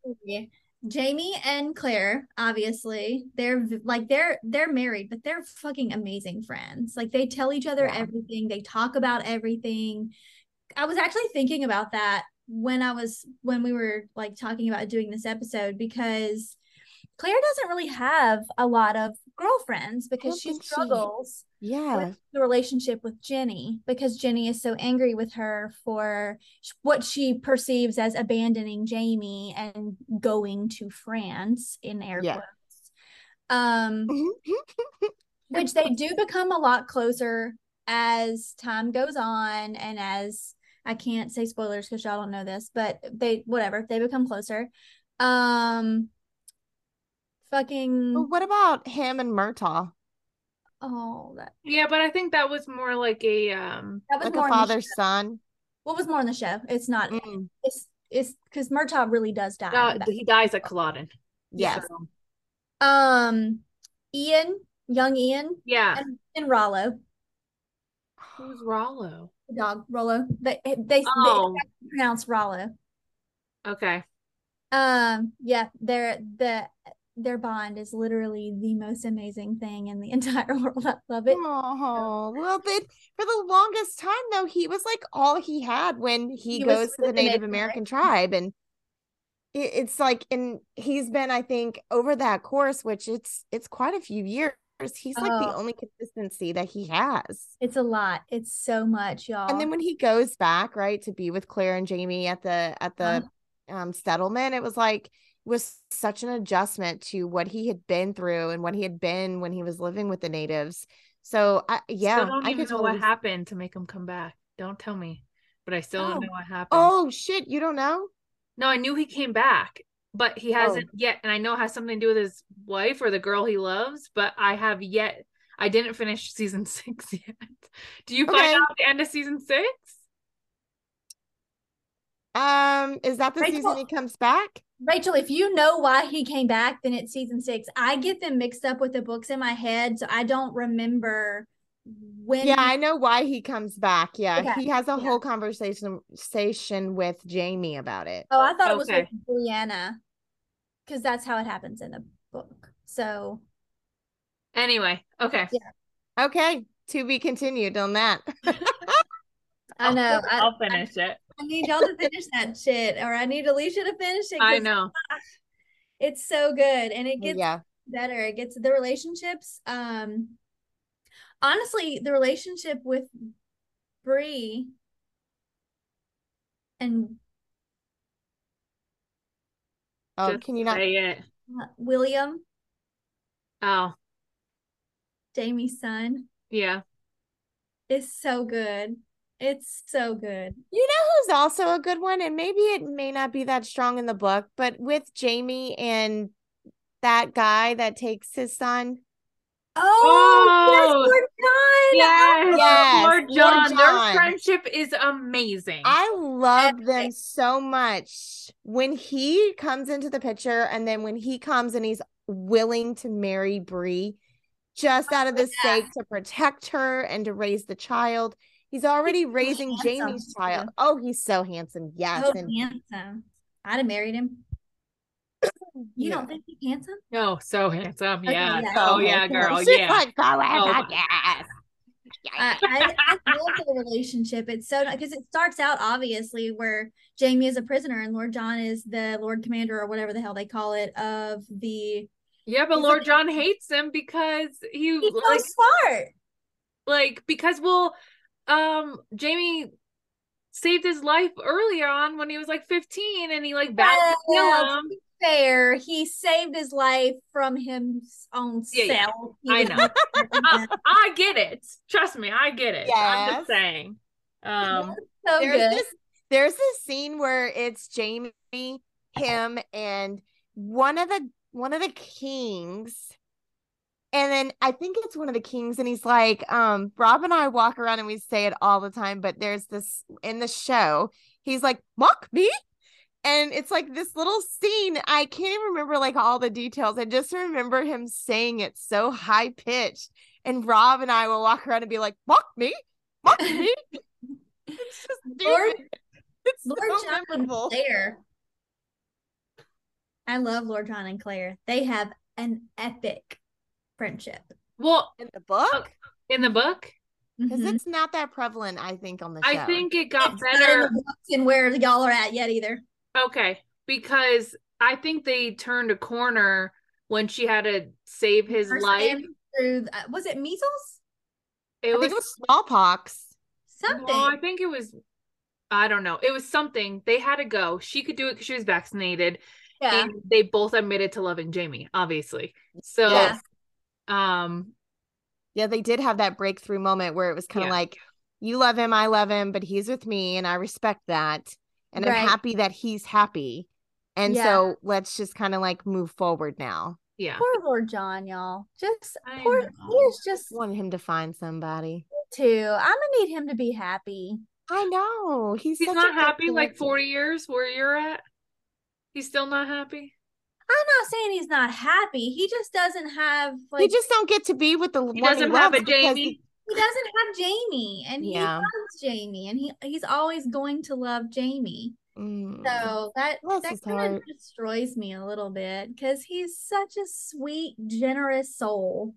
Jamie and Claire, obviously, they're like they're they're married, but they're fucking amazing friends. Like they tell each other Yeah. everything, they talk about everything. I was actually thinking about that when I was when we were like talking about doing this episode because Claire doesn't really have a lot of girlfriends because she think she- struggles Yeah. with the relationship with Jenny because Jenny is so angry with her for what she perceives as abandoning Jamie and going to France in air Yeah. quotes. Um, which they do become a lot closer as time goes on and as I can't say spoilers because y'all don't know this, but they whatever they become closer. Um, fucking But what about him and Murtagh? oh that yeah, but I think that was more like a um that was Like more a father son? What was more in the show? It's not. Mm. It's it's because Murtagh really does die. Uh, he dies at Culloden. Yes. So, um, Ian, young Ian, yeah. and, and Rollo, Who's Rollo? The dog Rollo. They they, Oh. they pronounce Rollo. Okay. Um, yeah, their the their bond is literally the most amazing thing in the entire world. I love it. Oh, well, but for the longest time though, he was like all he had when he, He goes to the Native Native American tribe, and it, it's like, and he's been, I think, over that course, which it's it's quite a few years. He's like the Oh. only consistency that he has. It's a lot. It's so much, y'all. And then when he goes back, right, to be with Claire and Jamie at the at the um settlement, it was like it was such an adjustment to what he had been through and what he had been when he was living with the natives. So I yeah, Still don't I even could know totally what happened to make him come back. Don't tell me. But I still Oh. don't know what happened. Oh shit, you don't know? No, I knew he came back, but he hasn't yet. And I know it has something to do with his wife or the girl he loves, but I have yet. I didn't finish season six yet. Do you Okay. find out the end of season six? Um, is that the Rachel- season he comes back? Rachel, if you know why he came back, then it's season six. I get them mixed up with the books in my head, so I don't remember when. Yeah, I know why he comes back. Yeah, Okay, he has a yeah. whole conversation conversation with Jamie about it. oh, I thought it was with Brianna, because that's how it happens in the book. So Anyway, okay. Okay, to be continued on that. I know I, I'll finish it. I need y'all to finish that shit, or I need Alicia to finish it. i know. it's so good, and it gets yeah. better. It gets the relationships. Um, honestly, the relationship with Bree and Oh, Just can you not? say it? uh, William, Oh, Jamie's son, yeah. It's so good. It's so good. You know who's also a good one, and maybe it may not be that strong in the book, but with Jamie and that guy that takes his son. Oh, oh, oh, yes, Lord John. Yes, Yes, Lord Lord John. John. Their friendship is amazing. I love them Epic. so much. When he comes into the picture, and then when he comes and he's willing to marry Bree, just out of the yeah. sake to protect her and to raise the child. He's already so raising handsome, Jamie's child. Oh, he's so handsome. Yes. So and handsome. I'd have married him. You Yeah. don't think he's handsome? no, so handsome. Okay, Yeah. yeah. Oh yeah, girl. She's Yeah. like, go ahead, Oh, my- yes. I, I, I love the relationship. It's so because it starts out obviously where Jamie is a prisoner and Lord John is the Lord Commander or whatever the hell they call it of the. Yeah, but Lord like- John hates him because he He's like so smart. like because well, um, Jamie saved his life earlier on when he was like 15 and he like vowed to kill him. Fair. He saved his life from his own Yeah, yeah. self. He I know. much I. I get it. Trust me, I get it. I'm just saying. Um, so there's good. this there's this scene where it's Jamie, him, and one of the one of the kings. And then I think it's one of the kings, and he's like, um, Rob and I walk around and we say it all the time, but there's this in the show, he's like, mock me. And it's like this little scene. I can't even remember like all the details. I just remember him saying it so high pitched. And Rob and I will walk around and be like, mock me, mock me. it's just Lord- It's Lord so John and. Claire. I love Lord John and Claire. They have an epic friendship. well, in the book in the book, because Mhm. it's not that prevalent i think on the show I think it got It's not in the books and where y'all are at yet either. Okay, because I think they turned a corner when she had to save his First life. Through uh, was it measles? It i was, think it was smallpox Something. no, I think it was. I don't know. It was something. They had to go. She could do it because she was vaccinated, yeah. and they both admitted to loving Jamie. Obviously, so Yeah. um, yeah they did have that breakthrough moment where it was kind of Yeah. like you love him i love him but he's with me and i respect that and Right. i'm happy that he's happy and Yeah. so let's just kind of like move forward now yeah. Poor Lord John, y'all. Just I poor. know. He is just wanted him to find somebody too. I'm gonna need him to be happy. I know. He's He's not good happy like character. 40 years where you're at. He's still not happy. I'm not saying he's not happy. He just doesn't have like he just don't get to be with the He one doesn't he have loves a because Jamie. He- he doesn't have Jamie and he Yeah. loves Jamie and he he's always going to love Jamie. Mm. So that Bless that kind of destroys me a little bit because he's such a sweet, generous soul.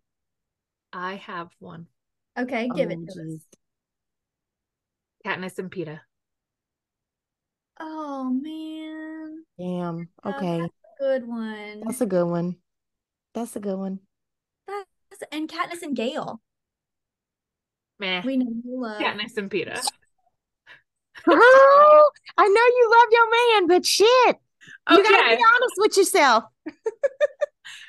I have one. Okay, give it Oh, to jeez. us. Katniss and Peeta. Oh man, Damn. Okay. Oh, Okay. good one. That's a good one. That's a good one. That's, and Katniss and Gale. Meh. We know you love. Katniss and Peeta. Oh, I know you love your man, but shit. You gotta be honest with yourself.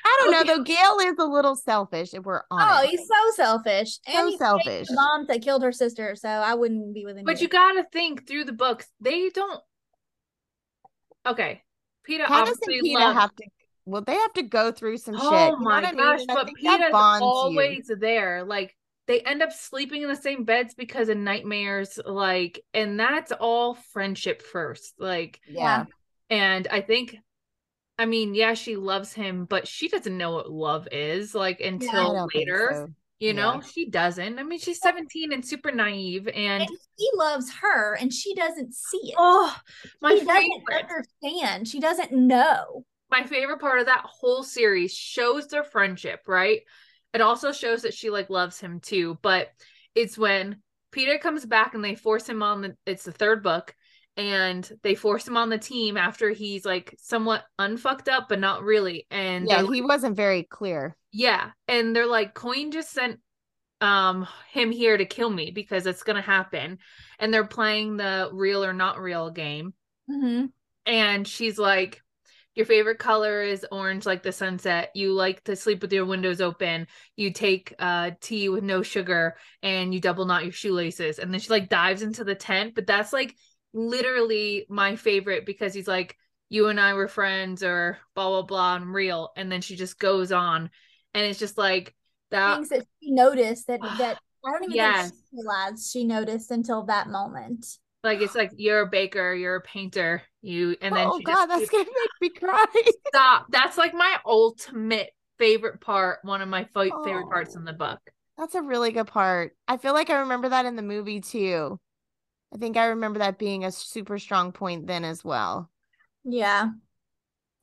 I don't Okay. know though. Gale is a little selfish if we're oh, honest. Oh, he's so selfish. So And selfish. the mom that killed her sister, so I wouldn't be with him. But either. you gotta think through the books. They don't. Okay. Katniss obviously and loves. have to. Well, they have to go through some oh shit. oh you know my what I mean? gosh! But Peeta's bonds you. always there. Like they end up sleeping in the same beds because of nightmares. Like, and that's all friendship first. Like, Yeah. and I think. I mean, yeah, she loves him, but she doesn't know what love is like until don't later. so. You know, she doesn't. I mean, she's 17 and super naive. And and he loves her, and she doesn't see it. oh, my she doesn't understand. She doesn't know. my favorite part of that whole series shows their friendship, right? It also shows that she like loves him too, but it's when Peeta comes back and they force him on the it's the third book and they force him on the team after he's like somewhat unfucked up but not really and Yeah, he wasn't very clear. yeah, and they're like, Coin just sent um him here to kill me because it's gonna happen. And they're playing the real or not real game. Mm-hmm. And she's like, Your favorite color is orange like the sunset. You like to sleep with your windows open. You take uh tea with no sugar and you double knot your shoelaces. And then she like dives into the tent. But that's like literally my favorite because he's like, You and I were friends or blah blah blah and real. And then she just goes on and it's just like that Things that she noticed that that I don't even Yes. think she realized she noticed until that moment. Like it's like you're a baker you're a painter you and then oh God, just that's gonna make me cry. stop that's like my ultimate favorite part one of my fa- favorite parts in the book That's a really good part. I feel like I remember that in the movie too. I think I remember that being a super strong point then as well. Yeah.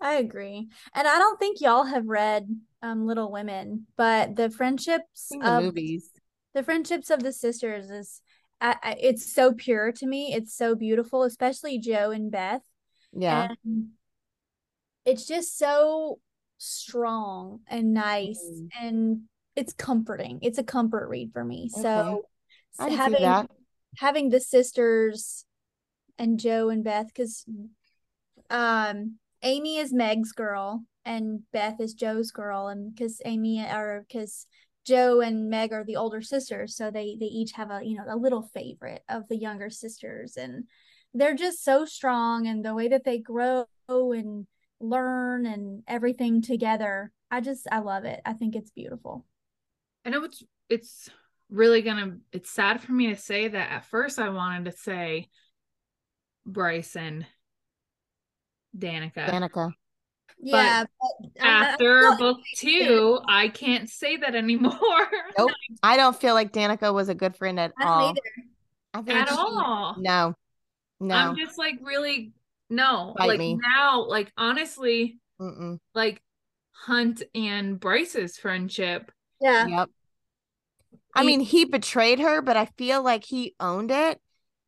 I agree. And I don't think y'all have read um Little Women, but the friendships In the of movies. the friendships of the sisters is I, I, it's so pure to me. It's so beautiful, especially Jo and Beth. Yeah. And it's just so strong and nice Mhm. and it's comforting. It's a comfort read for me. Okay. So see having having the sisters and Jo and Beth cuz um Amy is Meg's girl and Beth is Jo's girl and cuz Amy or cuz Jo and Meg are the older sisters so they they each have a you know a little favorite of the younger sisters and they're just so strong and the way that they grow and learn and everything together. I just I love it. I think it's beautiful. i know it's it's really gonna it's sad for me to say that at first i wanted to say bryce and Danika. danika Yeah, Danika. but I- I after feel- book two i can't say that anymore Nope. I don't feel like Danika was a good friend at I all. I think at she- all No. No. i'm just like really no Bite like me. now like honestly Mm-mm. like Hunt and Bryce's friendship. Yeah. Yep. I mean, he betrayed her, but I feel like he owned it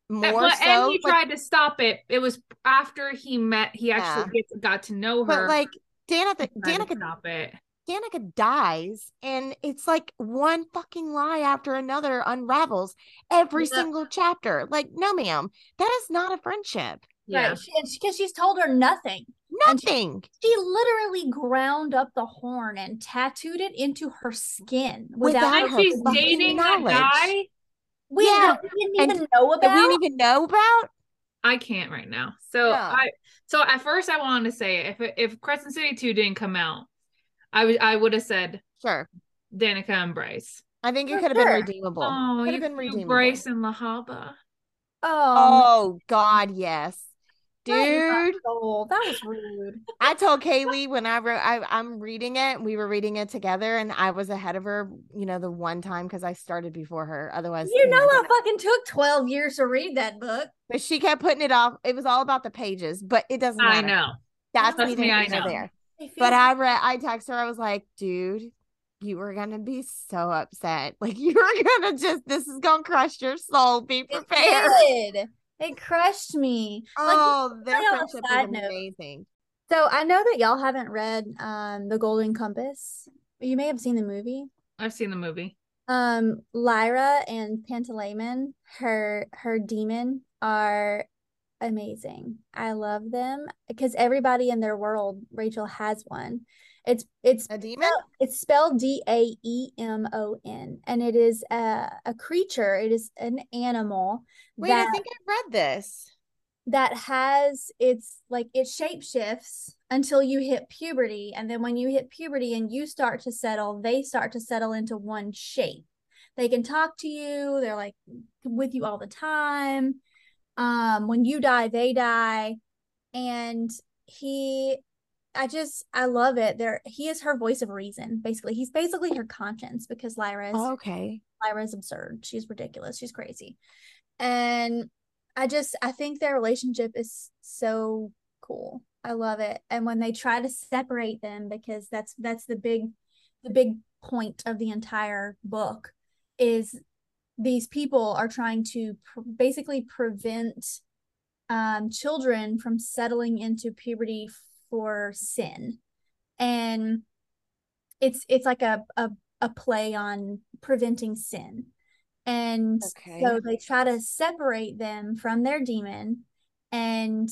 more but, so. and he but, tried to stop it. It was after he met. He actually gets, got to know her. but like he Danika, tried to Danika, stop it. Danika dies, and it's like one fucking lie after another unravels every Yeah. single chapter. Like, no, ma'am, that is not a friendship. Yeah, Right. She, and because she's told her nothing. And she- Nothing. She literally ground up the horn and tattooed it into her skin Without without, and her she's fucking dating that knowledge. guy. We, Yeah, that we didn't and- even know That about. we didn't even know about. I can't right now. So Yeah. I so at first I wanted to say if if Crescent City two didn't come out, I would I would have said Sure. Danika and Bryce. I think it could have been redeemable. Oh, could you have been threw redeemable. Bryce and Lehabah. Oh, Oh God, yes. That is not Dude, that was rude. I told Kaylee when I wrote I, I'm reading it, we were reading it together, and I was ahead of her, you know, the one time because I started before her. Otherwise, You know, know, I I fucking took 12 years to read that book. but she kept putting it off. It was all about the pages, but it doesn't I know. That's Trust neither me, I know. there. They But I read, I texted her, I was like, dude, you were gonna be so upset. Like you were gonna just, this is gonna crush your soul. Be It prepared. Did. It crushed me. Like, Oh, their tell y'all a friendship was side note. amazing. so I know that y'all haven't read um The Golden Compass. You may have seen the movie. I've seen the movie. Um, Lyra and Pantalaimon, her her daemon, are amazing. I love them because everybody in their world, Rachel has one. It's it's A demon? it's spelled D A E M O N, and it is a a creature. It is an animal Wait, that I think I read this. that has it's like it shapeshifts until you hit puberty and then when you hit puberty and you start to settle they start to settle into one shape they can talk to you they're like with you all the time um when you die they die and he i just i love it there he is her voice of reason basically he's basically her conscience because lyra is Oh, okay. Lyra is absurd. She's ridiculous. She's crazy. And I just I think their relationship is so cool. I love it. And when they try to separate them because that's that's the big the big point of the entire book is these people are trying to pr- basically prevent um children from settling into puberty for sin. And it's it's like a a, a play on preventing sin. And Okay. so they try to separate them from their daemon. And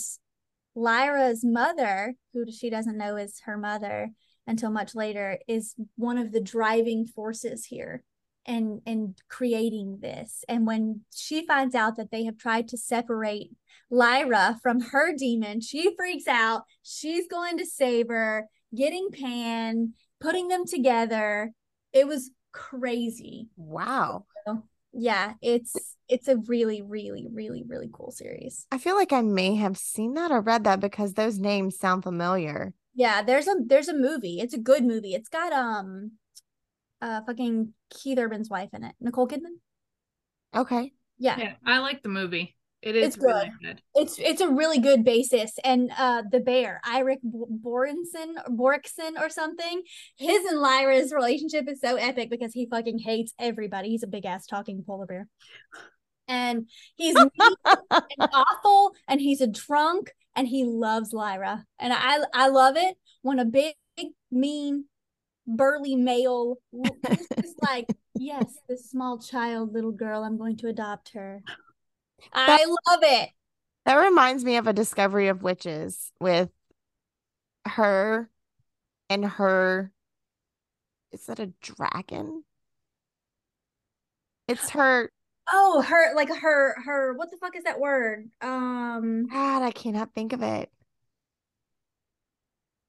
Lyra's mother, who she doesn't know is her mother until much later, is one of the driving forces here and and creating this. And when she finds out that they have tried to separate Lyra from her daemon, she freaks out. She's going to save her, getting Pan, putting them together. It was crazy. Wow. Yeah, it's it's a really, really, really, really cool series. I feel like I may have seen that or read that because those names sound familiar. Yeah, there's a there's a movie. It's a good movie. It's got um uh fucking Keith Urban's wife in it. Nicole Kidman. Okay. Yeah. Yeah, I like the movie. It is It's really good. It's it's a really good basis. And uh the bear, Eirik Borenson Borikson or something. His and Lyra's relationship is so epic because he fucking hates everybody. He's a big ass talking polar bear. And he's and awful and he's a drunk and he loves Lyra. And I I love it when a big mean burly male is just like, yes, this small child, little girl, I'm going to adopt her. I love it. That reminds me of a discovery of witches with her and her. Is that a dragon? It's her. Oh, her like her her what the fuck is that word? Um God, I cannot think of it.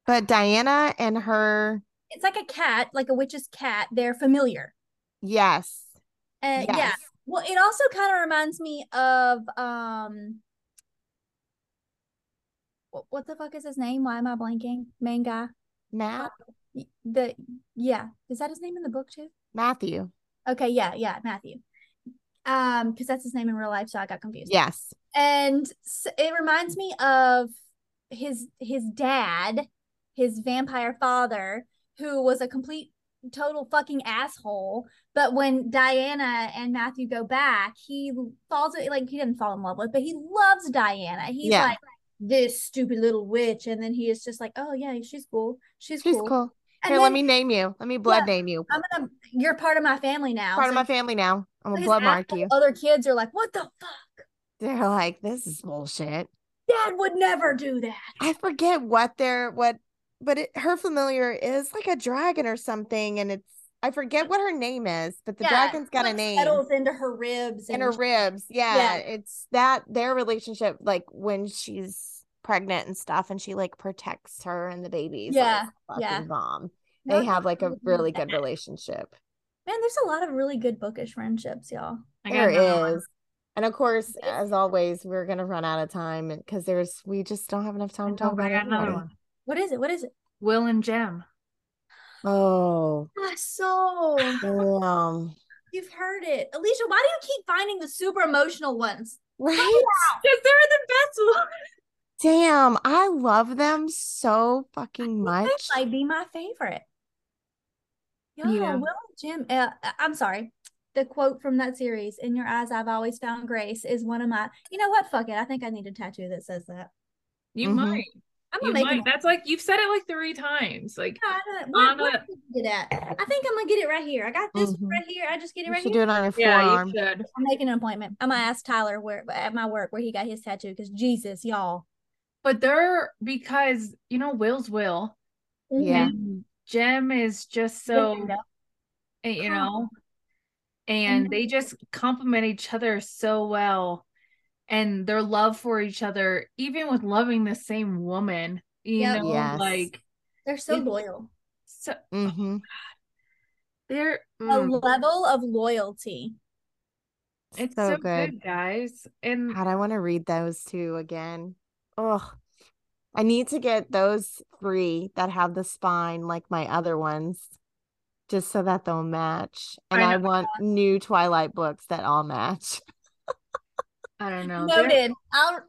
But Diana and her. It's like a cat, like a witch's cat. They're familiar. Yes. And yes. yeah. Well, it also kind of reminds me of um what, what the fuck is his name? Why am I blanking? Main guy. Matt. Y- The yeah, is that his name in the book too? Matthew. Okay, yeah, yeah, Matthew. Um, because that's his name in real life, so I got confused. Yes. and s it reminds me of his his dad, his vampire father, who was a complete total fucking asshole. But when Diana and Matthew go back, he falls like he didn't fall in love with, but he loves Diana. He's Yeah. like this stupid little witch, and then he is just like, oh yeah, she's cool, she's, She's cool. cool. Here, then let me name you. Let me blood Yeah. name you. I'm gonna, you're part of my family now. Part of my family now. I'm gonna blood mark you. Other kids are like, what the fuck? They're like, this is bullshit. Dad would never do that. I forget what they're what, but it, her familiar is like a dragon or something, and it's I forget what her name is, but the Yeah, dragon's got a name Settles into her ribs in and her ribs. Yeah, Yeah. it's that their relationship, like when she's pregnant and stuff, and she like protects her and the babies. Yeah, like, yeah. fucking bomb. No, They have like a really good relationship. Man, there's a lot of really good bookish friendships, y'all. I got There another one. is. And of course, as always, we're gonna run out of time because there's we just don't have enough time to talk about another one. What is it? What is it? Will and Jem. Oh, My soul. damn. You've heard it. Alicia, why do you keep finding the super emotional ones? Right? Because they're the best one. Damn, I love them so fucking much. That might be my favorite. Yo, Yeah. Will and Jem. Uh, I'm sorry. The quote from that series, "In your eyes, I've always found grace," is one of my. You know what? Fuck it. I think I need a tattoo that says that. You Mhm. might. I'm You gonna make might. it. That's like you've said it like three times. Like Where, on where a- did you get at? I think I'm gonna get it right here. I got this Mhm. right here. I just get it You right should here. do it on your yeah, forearm. you should. I'm making an appointment. I'm gonna ask Tyler where at my work where he got his tattoo because Jesus, y'all. But they're because you know Will's Will. Yeah. And Jem is just So, so eh, you know and Mhm. they just complement each other so well and their love for each other even with loving the same woman you Yep. know Yes. like they're so It's- loyal. so Mm-hmm. they're A mm, level of loyalty. it's so, so, good. good. guys and God, I want to read those two again. Oh, I need to get those three that have the spine like my other ones, just so that they'll match. And I I, want new Twilight books that all match. i don't know Noted. I'll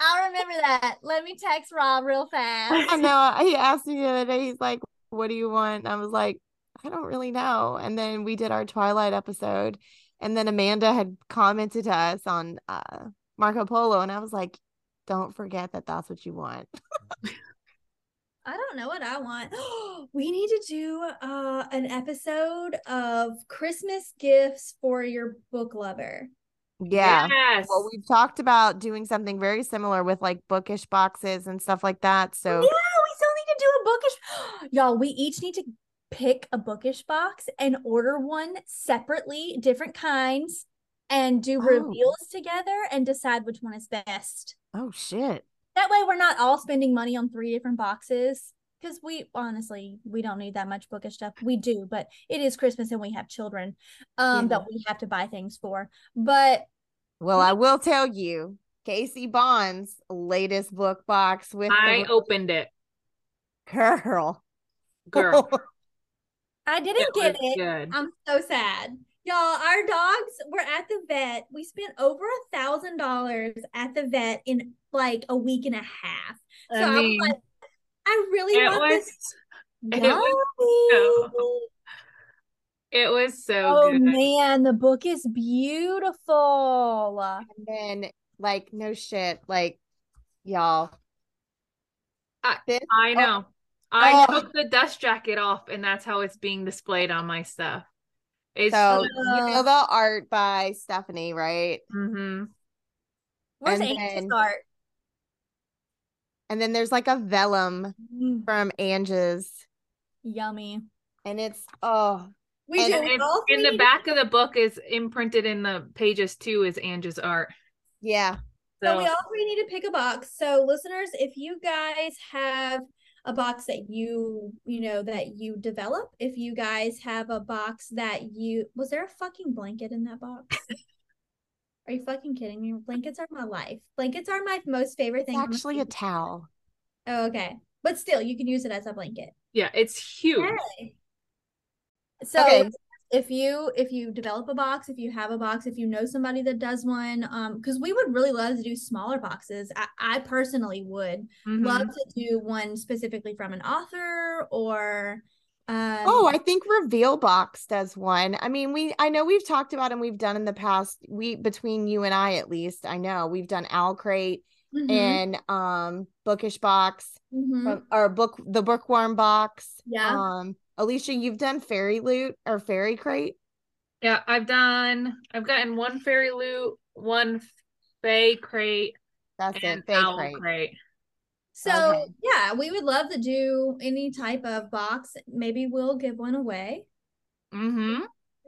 I'll remember that. Let me text Rob real fast. I know. He asked me the other day. He's like, "What do you want?" And I was like, "I don't really know." And then we did our Twilight episode, and then Amanda had commented to us on uh, Marco Polo, and I was like, "Don't forget that that's what you want." I don't know what I want. we need to do uh an episode of Christmas gifts for your book lover. Yeah. yes Well, we've talked about doing something very similar with like bookish boxes and stuff like that. So yeah, we still need to do a bookish. Y'all, we each need to pick a bookish box and order one separately, different kinds, and do Oh. reveals together and decide which one is best. oh shit. That way, we're not all spending money on three different boxes. Because we honestly, we don't need that much bookish stuff. We do, but it is Christmas and we have children um Yeah. that we have to buy things for. But Well, I will tell you, Casey Bond's latest book box with i the opened it girl. girl I didn't it get it. good I'm so sad. Y'all, our dogs were at the vet. We spent over a thousand dollars at the vet in like a week and a half. So I, i mean was like, I really it want was this. it was Yummy. it was so Oh good man, the book is beautiful. and then like no shit, like y'all. I- this I oh, know. I Oh. took the dust jacket off, and that's how it's being displayed on my stuff. It's so you know the art by Stephanie, right? Mm-hmm. Where's And Angel's then- art? And then there's like a vellum Mm, from Ange's, yummy. and it's oh We And do. And all in the back of the book is imprinted in the pages too is Angie's art. yeah. So So we all three need to pick a box. So listeners, if you guys have a box that you, you know, that you develop, if you guys have a box that you was there a fucking blanket in that box? Are you fucking kidding me? Blankets are my life. Blankets are my most favorite thing. on the actually a towel. Oh, okay. But still, you can use it as a blanket. yeah, it's huge. Hey. So Okay. if you if you develop a box, if you have a box, if you know somebody that does one, um, because we would really love to do smaller boxes. I, I personally would Mhm. love to do one specifically from an author or um Oh, I think Reveal Box does one. I mean, we I know we've talked about and we've done in the past. We between you and I at least, I know we've done Owl Crate mhm, and um Bookish Box mhm. from, or book the Bookworm Box. Yeah. Um, Alicia, you've done Fairy Loot or Fairy Crate. Yeah, I've done. I've gotten one fairy loot, one fay crate, That's and it. Fake owl Crate. crate. So Okay. yeah, we would love to do any type of box. Maybe we'll give one away. Mm-hmm.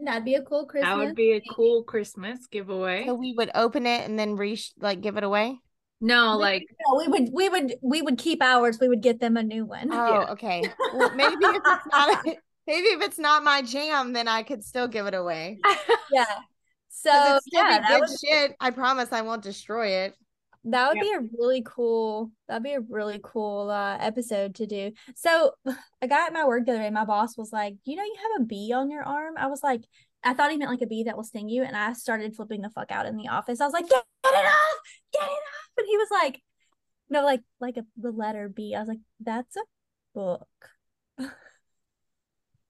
That'd be a cool Christmas. That would be a cool Christmas giveaway. So we would open it and then re like give it away. no, We- like No, we would we would we would keep ours. We would get them a new one. Oh, okay. Well, maybe if it's not maybe if it's not my jam, then I could still give it away. yeah. So it's yeah, that good would shit. I promise I won't destroy it. That would Yep. be a really cool that'd be a really cool uh episode to do. So a guy at my work the other day, my boss was like, You know, you have a bee on your arm. I was like, I thought he meant like a bee that will sting you, and I started flipping the fuck out in the office. I was like, Get, get it off, get it off. And he was like, No, like like a the letter B. I was like, That's a book.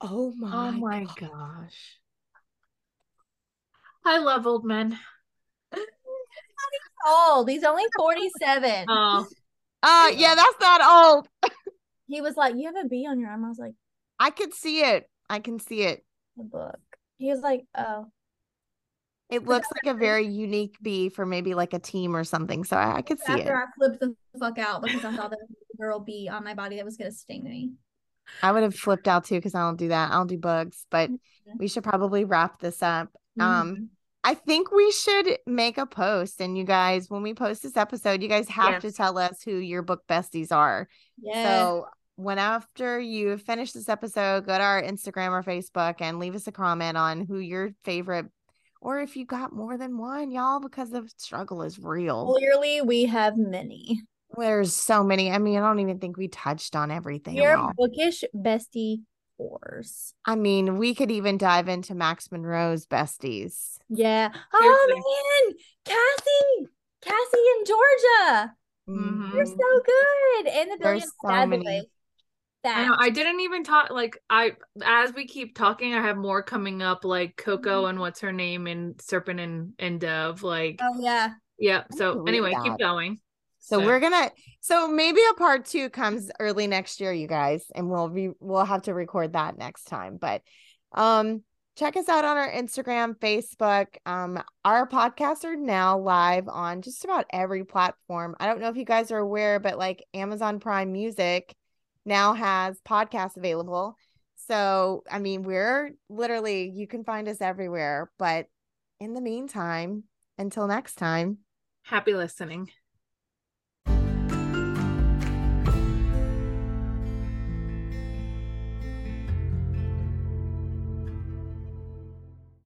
Oh my, Oh my God. gosh. I love old men. Old. He's only 47. Oh, Uh yeah, that's not old. he was like, You have a bee on your arm. I was like, I could see it. I can see it. A book. He was like, Oh. It looks like a very unique bee for maybe like a team or something. So I, I could see After it. I flipped the fuck out because I saw there was girl bee on my body that was gonna sting me. I would have flipped out too because I don't do that. I don't do bugs, but we should probably wrap this up. Um, Mhm. I think we should make a post, and you guys, when we post this episode, you guys have to tell us who your book besties are. yeah. So when after you finish this episode, go to our Instagram or Facebook and leave us a comment on who your favorite, or if you got more than one, y'all, because the struggle is real. clearly we have many. There's so many. I mean, I don't even think we touched on everything. Your bookish bestie fours. I mean, we could even dive into Max Monroe's besties. Yeah. Seriously. Oh man, Cassie, Cassie and Georgia. Mhm. They're so good. And the Mm-hmm. Billion so bad many. boys. I know. I didn't even talk like I as we keep talking, I have more coming up like Coco Mm-hmm. and what's her name and Serpent and, and Dove. Like oh yeah. yeah. So believe anyway, keep that. So we're gonna so maybe a part two comes early next year, you guys, and we'll be we'll have to record that next time. But um check us out on our Instagram, Facebook. Um our podcasts are now live on just about every platform. I don't know if you guys are aware, but like Amazon Prime Music now has podcasts available. So I mean we're literally you can find us everywhere. But in the meantime, until next time. happy listening.